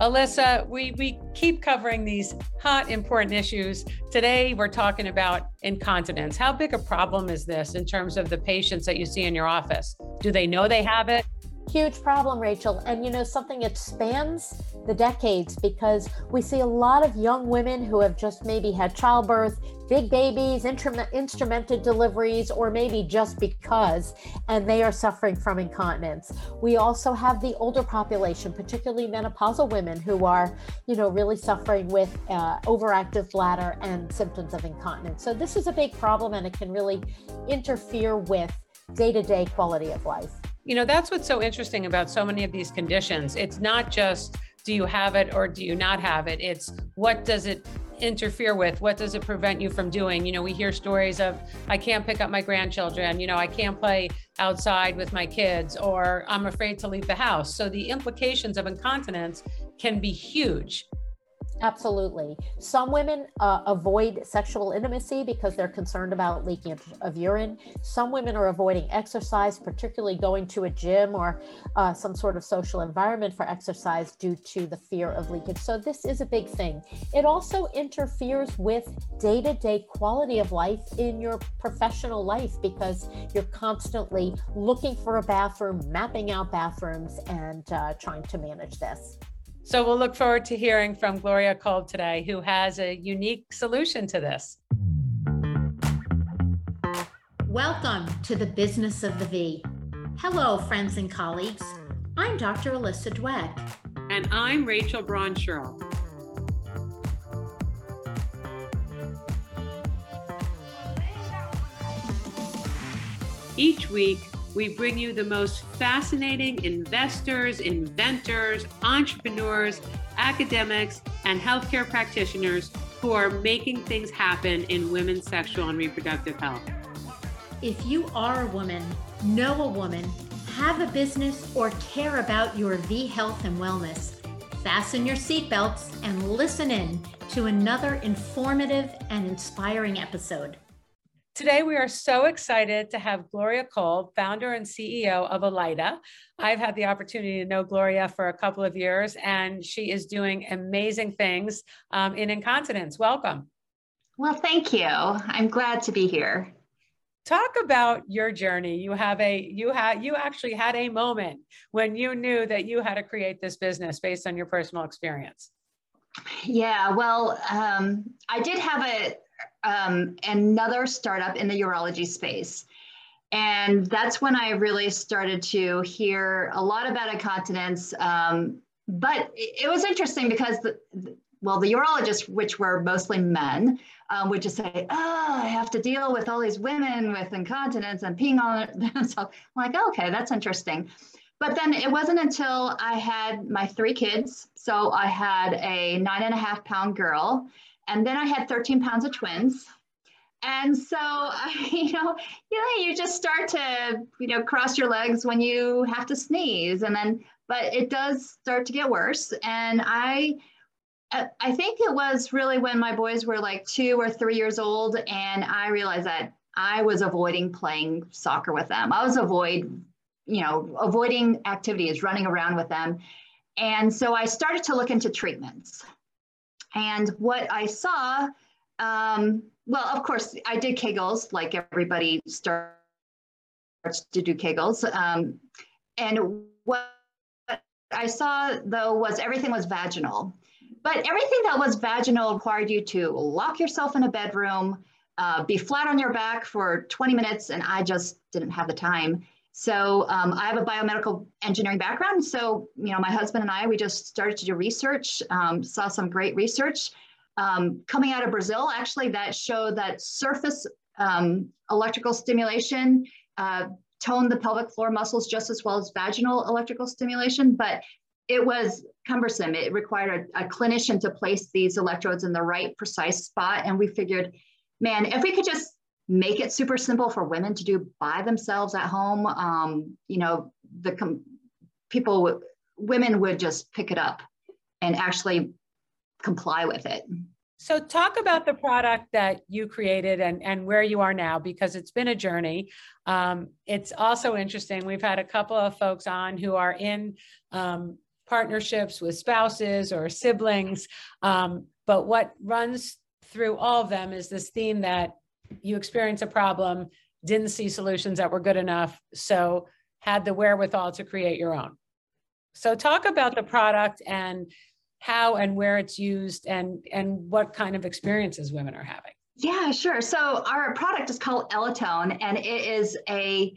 Alyssa, we, we keep covering these hot, important issues. Today, we're talking about incontinence. How big a problem is this in terms of the patients that you see in your office? Do they know they have it? Huge problem, Rachel. And you know, something that spans the decades because we see a lot of young women who have just maybe had childbirth, big babies, instrumented deliveries, or maybe just because, and they are suffering from incontinence. We also have the older population, particularly menopausal women who are, you know, really suffering with uh, overactive bladder and symptoms of incontinence. So this is a big problem and it can really interfere with day to day quality of life. You know, that's what's so interesting about so many of these conditions. It's not just do you have it or do you not have it? It's what does it interfere with? What does it prevent you from doing? You know, we hear stories of I can't pick up my grandchildren, you know, I can't play outside with my kids, or I'm afraid to leave the house. So the implications of incontinence can be huge. Absolutely. Some women uh, avoid sexual intimacy because they're concerned about leaking of urine. Some women are avoiding exercise, particularly going to a gym or uh, some sort of social environment for exercise due to the fear of leakage. So, this is a big thing. It also interferes with day to day quality of life in your professional life because you're constantly looking for a bathroom, mapping out bathrooms, and uh, trying to manage this. So we'll look forward to hearing from Gloria Kolb today, who has a unique solution to this. Welcome to the Business of the V. Hello, friends and colleagues. I'm Dr. Alyssa Dweck. And I'm Rachel Braun Each week, we bring you the most fascinating investors, inventors, entrepreneurs, academics, and healthcare practitioners who are making things happen in women's sexual and reproductive health. If you are a woman, know a woman, have a business, or care about your V health and wellness, fasten your seatbelts and listen in to another informative and inspiring episode. Today, we are so excited to have Gloria Kolb, founder and CEO of Elidah. I've had the opportunity to know Gloria for a couple of years, and she is doing amazing things um, in incontinence. Welcome. Well, thank you. I'm glad to be here. Talk about your journey. You have a you had you actually had a moment when you knew that you had to create this business based on your personal experience. Yeah, well, um, I did have a um, another startup in the urology space. And that's when I really started to hear a lot about incontinence. Um, but it, it, was interesting because, the, well, the urologists, which were mostly men, um, would just say, Oh, I have to deal with all these women with incontinence and peeing on themselves. like, okay, that's interesting. But then it wasn't until I had my three kids. So I had a nine and a half pound girl and then I had 13 pounds of twins. And so, you know, you know, you just start to, you know, cross your legs when you have to sneeze, and then, but it does start to get worse. And I, uh, I think it was really when my boys were like two or three years old, and I realized that I was avoiding playing soccer with them. I was avoid, you know, avoiding activities, running around with them. And so I started to look into treatments. And what I saw, um, well, of course, I did Kegels, like everybody starts to do Kegels. Um, and what I saw, though, was everything was vaginal. But everything that was vaginal required you to lock yourself in a bedroom, uh, be flat on your back for 20 minutes, and I just didn't have the time. So um, I have a biomedical engineering background. So, you know, my husband and I, we just started to do research, um, saw some great research um, coming out of Brazil, actually, that showed that surface um, electrical stimulation uh, toned the pelvic floor muscles just as well as vaginal electrical stimulation. But it was cumbersome. It required a, a clinician to place these electrodes in the right precise spot. And we figured, man, if we could just make it super simple for women to do by themselves at home. Um, you know, the com- people, women would just pick it up and actually comply with it. So talk about the product that you created and, and where you are now, because it's been a journey. Um, it's also interesting. We've had a couple of folks on who are in um, partnerships with spouses or siblings. Um, but what runs through all of them is this theme that you experience a problem, didn't see solutions that were good enough, so had the wherewithal to create your own. So talk about the product and how and where it's used and and what kind of experiences women are having. Yeah, sure. So our product is called Elitone, and it is a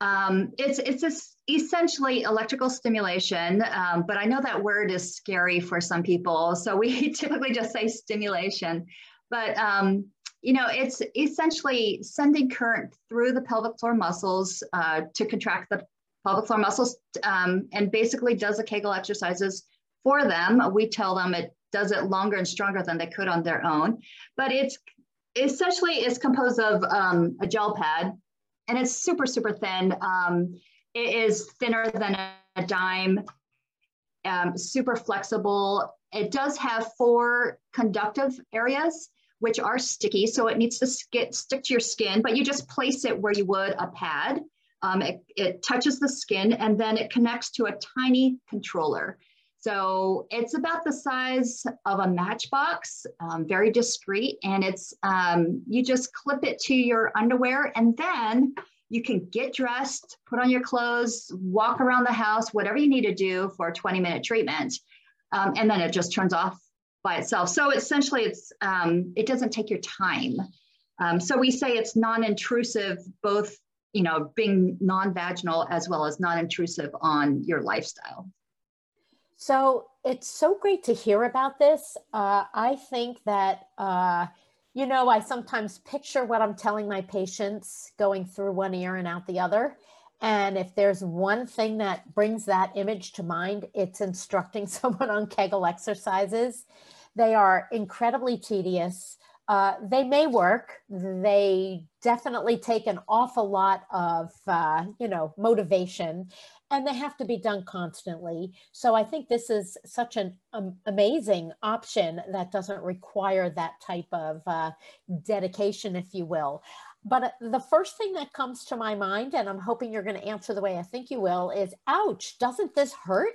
um, it's it's a, essentially electrical stimulation, um, but I know that word is scary for some people, so we typically just say stimulation. But um, you know, it's essentially sending current through the pelvic floor muscles uh, to contract the pelvic floor muscles, um, and basically does the Kegel exercises for them. We tell them it does it longer and stronger than they could on their own, but it's essentially it's composed of um, a gel pad, and it's super super thin. Um, it is thinner than a dime, um, super flexible. It does have four conductive areas which are sticky. So it needs to sk- stick to your skin, but you just place it where you would a pad. Um, it, it touches the skin and then it connects to a tiny controller. So it's about the size of a matchbox, um, very discreet, and it's um, you just clip it to your underwear, and then you can get dressed, put on your clothes, walk around the house, whatever you need to do for a 20 minute treatment, um, and then it just turns off by itself. So essentially, it's um, it doesn't take your time. Um, so we say it's non-intrusive, both you know, being non-vaginal as well as non-intrusive on your lifestyle. So it's so great to hear about this. Uh, I think that. Uh, you know, I sometimes picture what I'm telling my patients going through one ear and out the other. And if there's one thing that brings that image to mind, it's instructing someone on Kegel exercises. They are incredibly tedious. Uh, they may work. They definitely take an awful lot of, uh, you know, motivation, and they have to be done constantly. So I think this is such an um, amazing option that doesn't require that type of uh, dedication, if you will. But uh, the first thing that comes to my mind, and I'm hoping you're going to answer the way I think you will, is ouch, doesn't this hurt?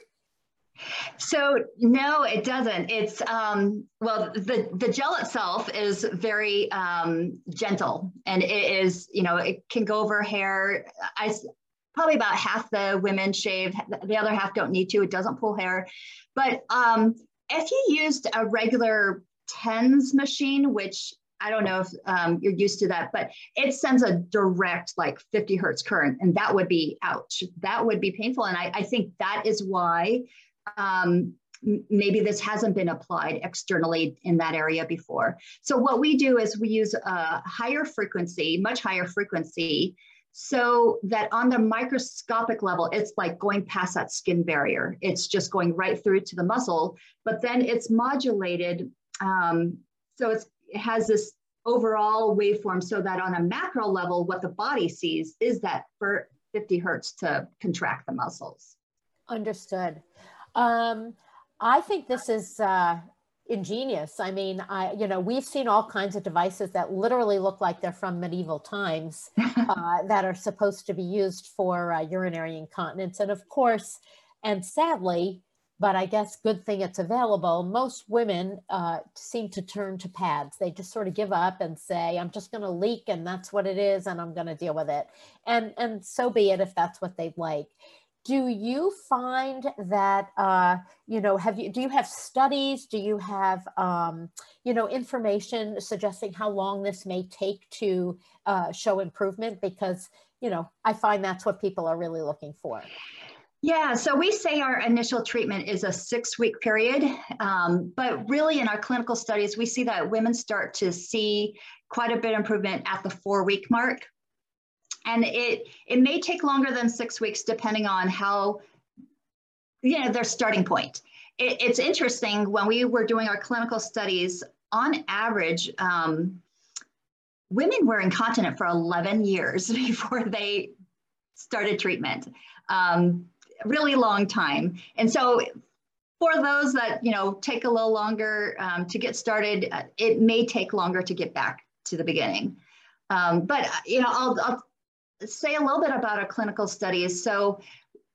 So no, it doesn't. It's um, well, the the gel itself is very um, gentle, and it is you know it can go over hair. I probably about half the women shave, the other half don't need to. It doesn't pull hair, but um, if you used a regular TENS machine, which I don't know if um, you're used to that, but it sends a direct like 50 hertz current, and that would be ouch. That would be painful, and I, I think that is why um, maybe this hasn't been applied externally in that area before. So what we do is we use a higher frequency, much higher frequency, so that on the microscopic level, it's like going past that skin barrier. It's just going right through to the muscle, but then it's modulated. Um, so it has this overall waveform so that on a macro level, what the body sees is that for 50 hertz to contract the muscles. Understood. Um, I think this is uh, ingenious. I mean, I you know we've seen all kinds of devices that literally look like they're from medieval times uh, that are supposed to be used for uh, urinary incontinence, and of course, and sadly, but I guess good thing it's available. Most women uh, seem to turn to pads. They just sort of give up and say, "I'm just going to leak, and that's what it is, and I'm going to deal with it." And and so be it if that's what they'd like do you find that uh, you know have you do you have studies? Do you have um, you know information suggesting how long this may take to uh, show improvement? Because you know i find that's what people are really looking for. Yeah, so we say our initial treatment is a six week period, um, but really in our clinical studies, we see that women start to see quite a bit of improvement at the four week mark and it it may take longer than six weeks depending on how you know their starting point. It, it's interesting when we were doing our clinical studies on average um, women were incontinent for 11 years before they started treatment. Um, really long time. And so for those that you know take a little longer um, to get started, uh, it may take longer to get back to the beginning. Um, but uh, you know, I'll, I'll say a little bit about our clinical studies. So,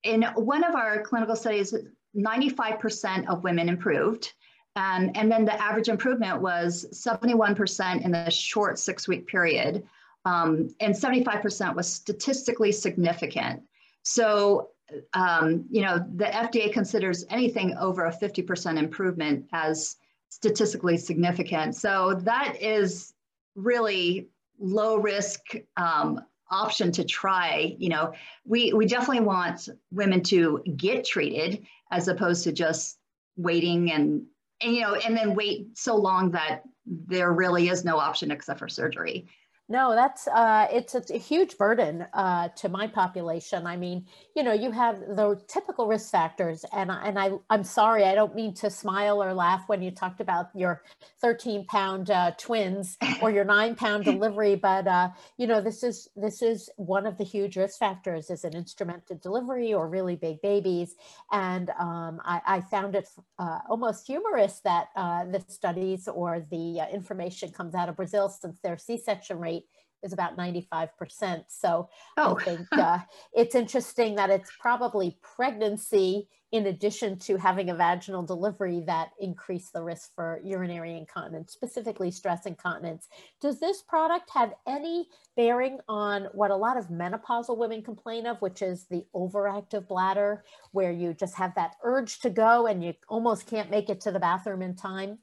in one of our clinical studies, 95% of women improved. Um, and then the average improvement was 71% in the short six week period. Um, and 75% was statistically significant. So, um, you know, the FDA considers anything over a 50% improvement as statistically significant. So that is really low risk um, option to try. You know, we, we definitely want women to get treated as opposed to just waiting and, and, you know, and then wait so long that there really is no option except for surgery. No, that's uh, it's, it's a huge burden uh, to my population. I mean, you know, you have the typical risk factors, and and I I'm sorry, I don't mean to smile or laugh when you talked about your 13 pound uh, twins or your nine pound delivery, but uh, you know, this is this is one of the huge risk factors is an instrumented delivery or really big babies, and um, I, I, found it uh, almost humorous that uh, the studies or the information comes out of Brazil since their C-section rate rate is about 95%. So oh. I think uh, it's interesting that it's probably pregnancy in addition to having a vaginal delivery that increase the risk for urinary incontinence, specifically stress incontinence. Does this product have any bearing on what a lot of menopausal women complain of, which is the overactive bladder, where you just have that urge to go and you almost can't make it to the bathroom in time?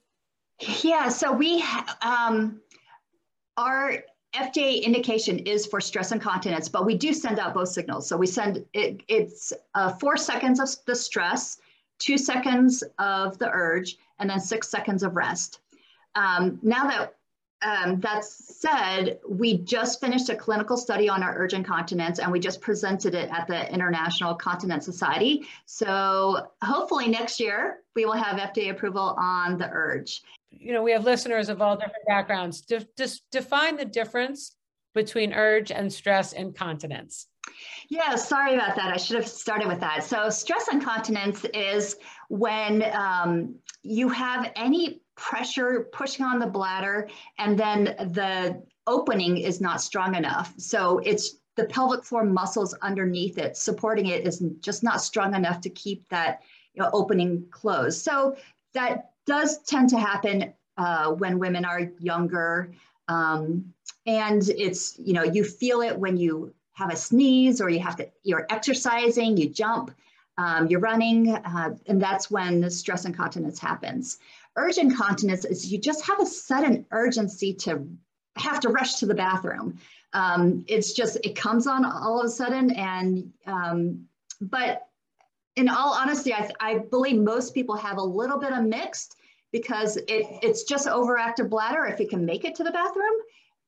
Yeah, so we, um, our FDA indication is for stress incontinence, but we do send out both signals. So we send it, it's uh, four seconds of the stress, two seconds of the urge, and then six seconds of rest. Um, now that um, that's said, we just finished a clinical study on our urge incontinence and we just presented it at the International Continence Society. So hopefully next year we will have FDA approval on the urge you know, we have listeners of all different backgrounds. De- just define the difference between urge and stress incontinence. Yeah, sorry about that. I should have started with that. So, stress incontinence is when um, you have any pressure pushing on the bladder and then the opening is not strong enough. So, it's the pelvic floor muscles underneath it supporting it is just not strong enough to keep that you know, opening closed. So, that does tend to happen uh, when women are younger. Um, and it's, you know, you feel it when you have a sneeze or you have to, you're exercising, you jump, um, you're running, uh, and that's when stress incontinence happens. Urge incontinence is you just have a sudden urgency to have to rush to the bathroom. Um, it's just, it comes on all of a sudden and, um, but in all honesty, I, I believe most people have a little bit of mixed because it, it's just overactive bladder if you can make it to the bathroom.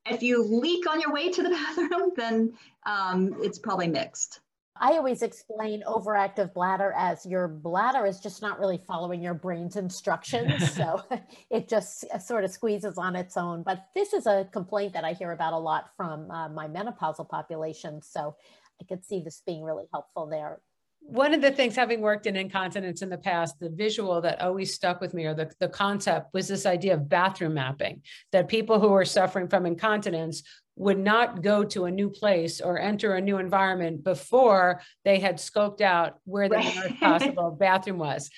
If you leak on your way to the bathroom, then um, it's probably mixed. I always explain overactive bladder as your bladder is just not really following your brain's instructions. so it just sort of squeezes on its own. But this is a complaint that I hear about a lot from uh, my menopausal population. So I could see this being really helpful there one of the things having worked in incontinence in the past the visual that always stuck with me or the, the concept was this idea of bathroom mapping that people who are suffering from incontinence would not go to a new place or enter a new environment before they had scoped out where the right. possible bathroom was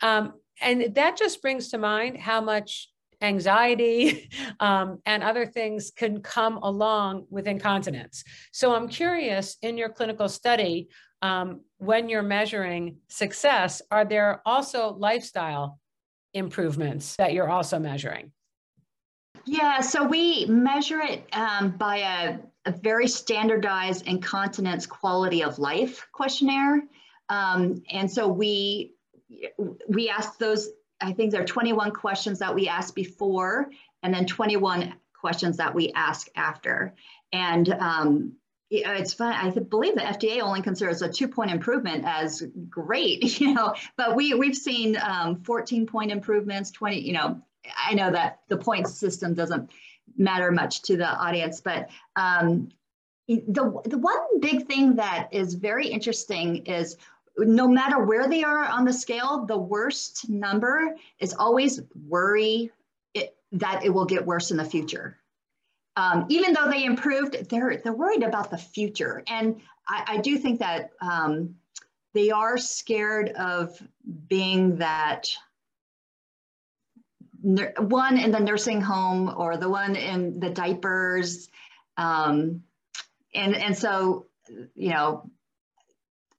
um, and that just brings to mind how much anxiety um, and other things can come along with incontinence so i'm curious in your clinical study um, when you're measuring success, are there also lifestyle improvements that you're also measuring? Yeah, so we measure it um, by a, a, very standardized incontinence quality of life questionnaire. Um, and so we we ask those, I think there are 21 questions that we ask before, and then 21 questions that we ask after. And um, it's fun. I believe the FDA only considers a two point improvement as great, you know, but we, we've seen um, 14 point improvements, 20, you know, I know that the point system doesn't matter much to the audience, but um, the, the one big thing that is very interesting is no matter where they are on the scale, the worst number is always worry it, that it will get worse in the future. Um, even though they improved, they're they're worried about the future, and I, I do think that um, they are scared of being that one in the nursing home or the one in the diapers, um, and and so you know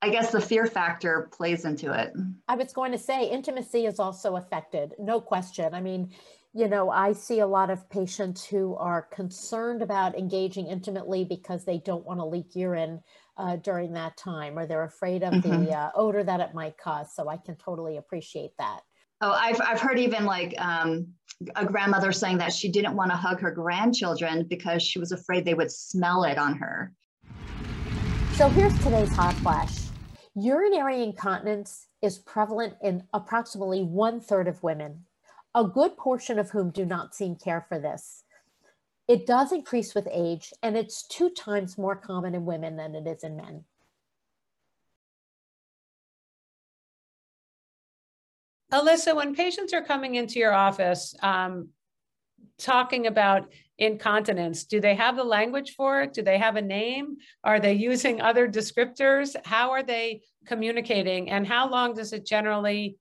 I guess the fear factor plays into it. I was going to say intimacy is also affected, no question. I mean, you know, I see a lot of patients who are concerned about engaging intimately because they don't want to leak urine uh, during that time, or they're afraid of mm-hmm. the uh, odor that it might cause. So I can totally appreciate that. Oh, I've, I've heard even like um, a grandmother saying that she didn't want to hug her grandchildren because she was afraid they would smell it on her. So here's today's hot flash. Urinary incontinence is prevalent in approximately one third of women, a good portion of whom do not seem care for this. It does increase with age, and it's two times more common in women than it is in men. Alyssa, when patients are coming into your office um, talking about incontinence? Do they have the language for it? Do they have a name? Are they using other descriptors? How are they communicating? And how long does it generally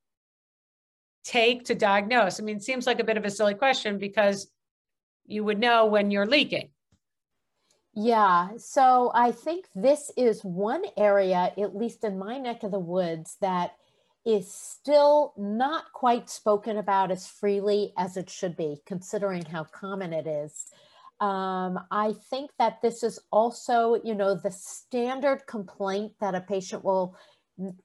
take to diagnose? I mean, it seems like a bit of a silly question because you would know when you're leaking. Yeah, so I think this is one area, at least in my neck of the woods, that is still not quite spoken about as freely as it should be, considering how common it is. Um, I think that this is also, you know, the standard complaint that a patient will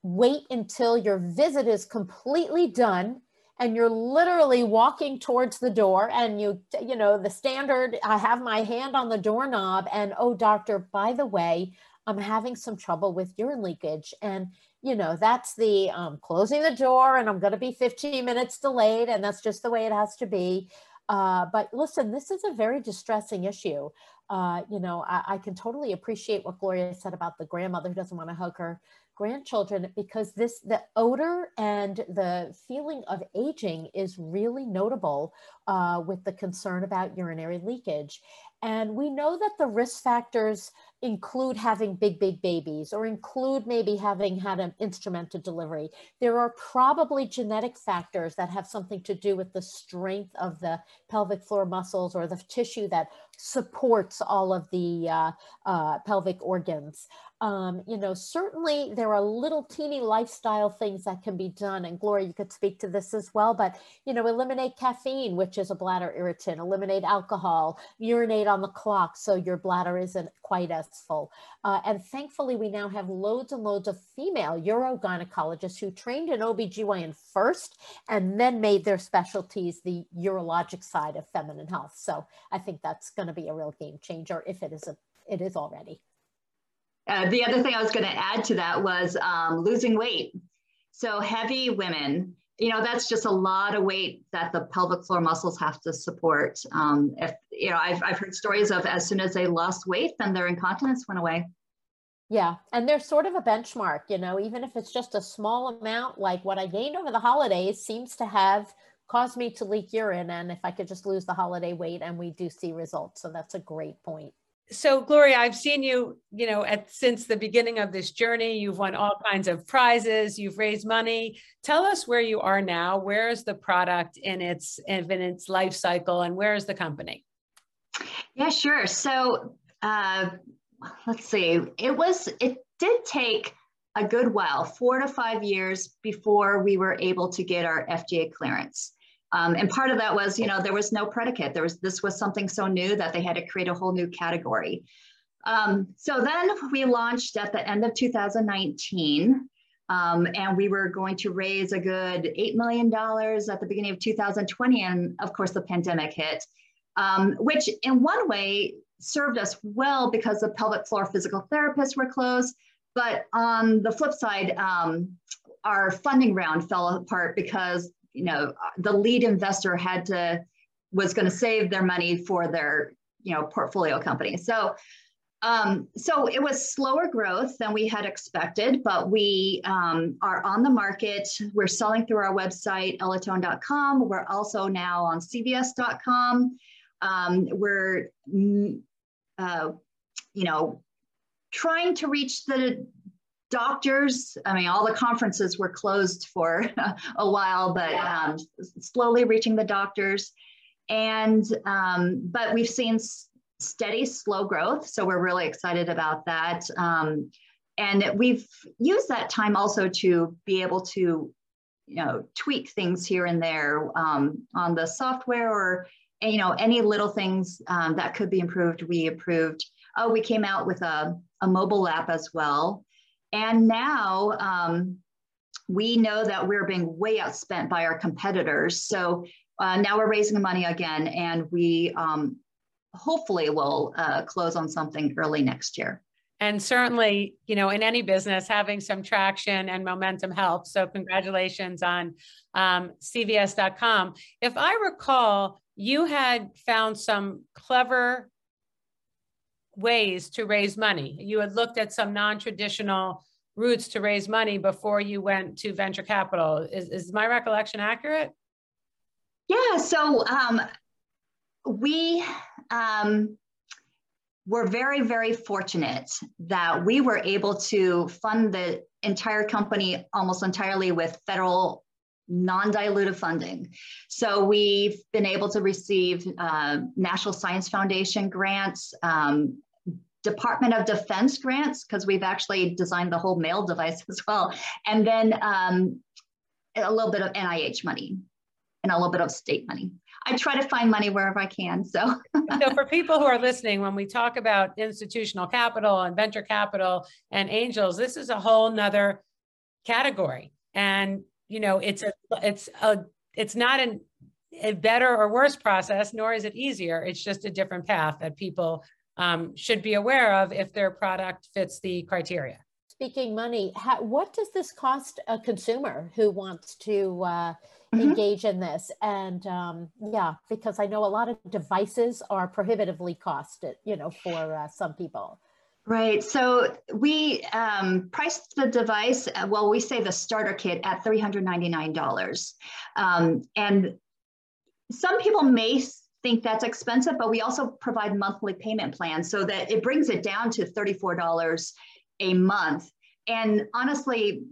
wait until your visit is completely done and you're literally walking towards the door and you you know the standard i have my hand on the doorknob and oh doctor by the way i'm having some trouble with urine leakage and you know, that's the um, closing the door and I'm going to be 15 minutes delayed and that's just the way it has to be. Uh, but listen, this is a very distressing issue. Uh, you know, I, I, can totally appreciate what Gloria said about the grandmother who doesn't want to hug her grandchildren because this the odor and the feeling of aging is really notable uh, with the concern about urinary leakage. And we know that the risk factors include having big, big babies or include maybe having had an instrumented delivery. There are probably genetic factors that have something to do with the strength of the pelvic floor muscles or the tissue that supports all of the uh, uh, pelvic organs. Um, you know, certainly there are little teeny lifestyle things that can be done. And Gloria, you could speak to this as well, but, you know, eliminate caffeine, which is a bladder irritant, eliminate alcohol, urinate on the clock so your bladder isn't quite as full. Uh, and thankfully, we now have loads and loads of female urogynecologists who trained in OBGYN first and then made their specialties the urologic side of feminine health. So I think that's going to be a real game changer if it is a, it is already. Uh, the other thing I was going to add to that was um, losing weight. So heavy women, you know, that's just a lot of weight that the pelvic floor muscles have to support. Um, if you know, I've I've heard stories of as soon as they lost weight, then their incontinence went away. Yeah, and there's sort of a benchmark, you know, even if it's just a small amount, like what I gained over the holidays seems to have caused me to leak urine. And if I could just lose the holiday weight, and we do see results, so that's a great point so gloria i've seen you you know at since the beginning of this journey. You've won all kinds of prizes. You've raised money. Tell us where you are now. Where is the product in its in its life cycle and where is the company? Yeah sure. So uh, let's see. It was it did take a good while four to five years before we were able to get our fda clearance um, and part of that was, you know, there was no predicate. There was this was something so new that they had to create a whole new category. Um, so then we launched at the end of 2019, um, and we were going to raise a good eight million dollars at the beginning of 2020, and of course the pandemic hit, um, which in one way served us well because the pelvic floor physical therapists were closed. But on the flip side, um, our funding round fell apart because you know, the lead investor had to, was going to save their money for their, you know, portfolio company. So Um, so it was slower growth than we had expected, but we um, are on the market. We're selling through our website, elitone.com. We're also now on cvs.com. Um, we're, mm, uh, you know, trying to reach the doctors. I mean, all the conferences were closed for a while, but um, slowly reaching the doctors. And, um, but we've seen steady, slow growth. So we're really excited about that. Um, and we've used that time also to be able to, you know, tweak things here and there um, on the software or, you know, any little things um, that could be improved, we improved. Oh, we came out with a, a mobile app as well. And now um, we know that we're being way outspent by our competitors. So uh, now we're raising money again, and we um, hopefully will uh, close on something early next year. And certainly, you know, in any business, having some traction and momentum helps. So, congratulations on um, CVS.com. If I recall, you had found some clever ways to raise money. You had looked at some non traditional routes to raise money before you went to venture capital. Is, is my recollection accurate? Yeah. So, um, we um, were very, very fortunate that we were able to fund the entire company almost entirely with federal non-dilutive funding. So we've been able to receive uh, National Science Foundation grants, um, Department of Defense grants, because we've actually designed the whole mail device as well, and then um, a little bit of NIH money and a little bit of state money. I try to find money wherever I can. So, so for people who are listening, when we talk about institutional capital and venture capital and angels, this is a whole nother category. And you know, it's a it's a it's not an, a better or worse process, nor is it easier. It's just a different path that people um, should be aware of if their product fits the criteria. Speaking money, how, what does this cost a consumer who wants to uh, mm-hmm. engage in this. And um, yeah, because I know a lot of devices are prohibitively costed, you know, for uh, some people. Right. So we um, priced the device, uh, well, we say the starter kit at $399. Um, and some people may think that's expensive, but we also provide monthly payment plans so that it brings it down to $34 a month. And honestly,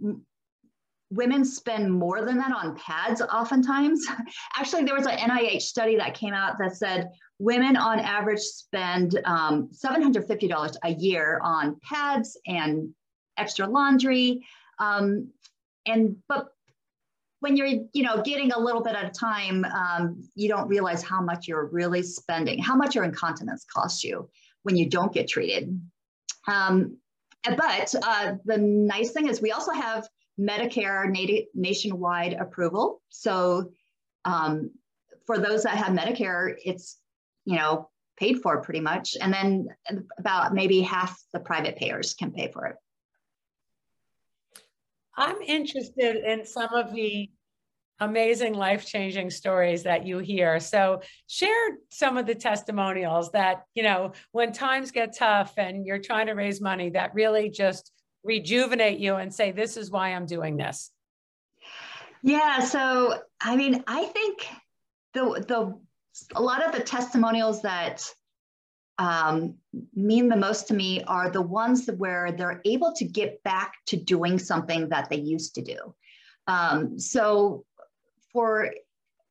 women spend more than that on pads oftentimes. Actually, there was an NIH study that came out that said women on average spend um, $750 a year on pads and extra laundry. Um, and but when you're you know getting a little bit at a time, um, you don't realize how much you're really spending, how much your incontinence costs you when you don't get treated. Um, but uh, the nice thing is we also have Medicare nationwide approval. So um, for those that have Medicare, it's you know paid for pretty much, and then about maybe half the private payers can pay for it. I'm interested in some of the amazing life-changing stories that you hear. So share some of the testimonials that, you know, when times get tough and you're trying to raise money that really just rejuvenate you and say, this is why I'm doing this? Yeah. So, I mean, I think the, the, a lot of the testimonials that um, mean the most to me are the ones where they're able to get back to doing something that they used to do. Um, so, for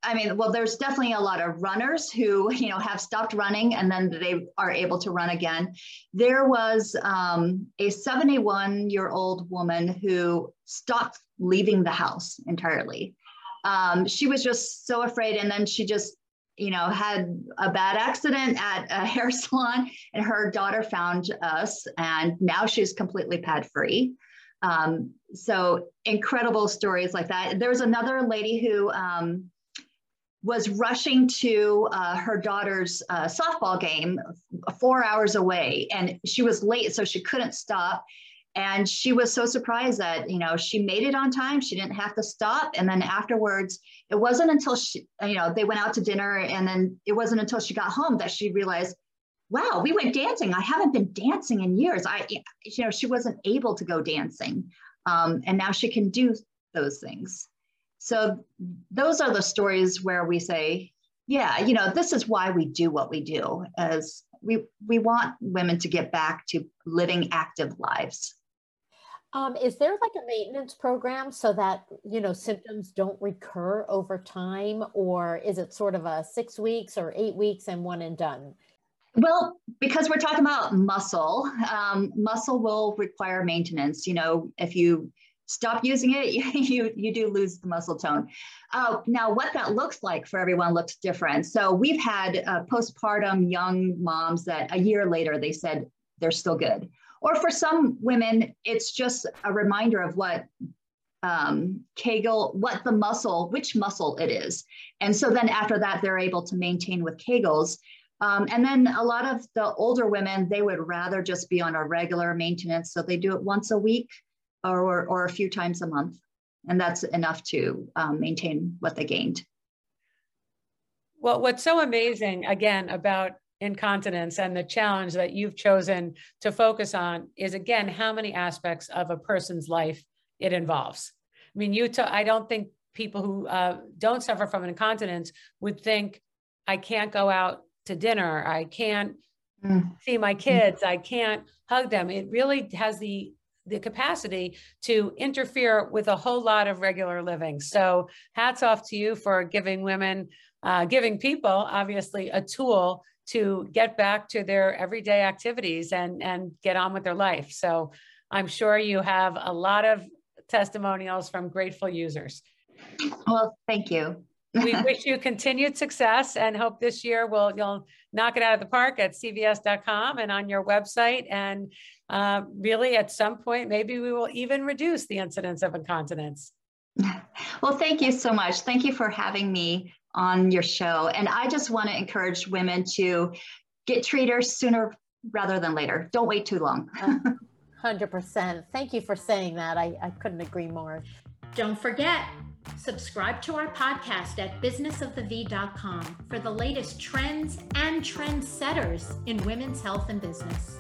I mean, well, there's definitely a lot of runners who, you know, have stopped running and then they are able to run again. There was um, a 71 year old woman who stopped leaving the house entirely. Um, she was just so afraid. And then she just, you know, had a bad accident at a hair salon and her daughter found us and now she's completely pad free. Um, so incredible stories like that. There was another lady who, um, was rushing to uh, her daughter's uh, softball game four hours away and she was late so she couldn't stop. And she was so surprised that you know she made it on time. She didn't have to stop. And then afterwards it wasn't until she you know they went out to dinner and then it wasn't until she got home that she realized wow, we went dancing. I haven't been dancing in years. I, you know, she wasn't able to go dancing. Um, and now she can do those things. So those are the stories where we say, yeah, you know, this is why we do what we do as we, we want women to get back to living active lives. Um, is there like a maintenance program so that you know symptoms don't recur over time, or is it sort of a six weeks or eight weeks and one and done? Well, because we're talking about muscle, um, muscle will require maintenance. You know, if you stop using it, you, you do lose the muscle tone. Uh, now, what that looks like for everyone looks different. So we've had uh, postpartum young moms that a year later they said they're still good. Or for some women, it's just a reminder of what um, Kegel, what the muscle, which muscle it is. And so then after that, they're able to maintain with Kegels. Um, and then a lot of the older women, they would rather just be on a regular maintenance. So they do it once a week or, or a few times a month. And that's enough to um, maintain what they gained. Well, what's so amazing, again, about incontinence and the challenge that you've chosen to focus on is, again, how many aspects of a person's life it involves. I mean, you, t- I don't think people who uh, don't suffer from incontinence would think, I can't go out to dinner. I can't mm. see my kids. I can't hug them. It really has the the capacity to interfere with a whole lot of regular living. So hats off to you for giving women, uh, giving people, obviously, a tool to get back to their everyday activities and and get on with their life. So I'm sure you have a lot of testimonials from grateful users. Well, thank you we wish you continued success and hope this year will you'll knock it out of the park at cvs.com and on your website. And uh, really at some point maybe we will even reduce the incidence of incontinence. Well thank you so much. Thank you for having me on your show. And i just want to encourage women to get treaters sooner rather than later. Don't wait too long. 100% thank you for saying that. I, I couldn't agree more. Don't forget Subscribe to our podcast at businessofthev.com for the latest trends and trendsetters in women's health and business.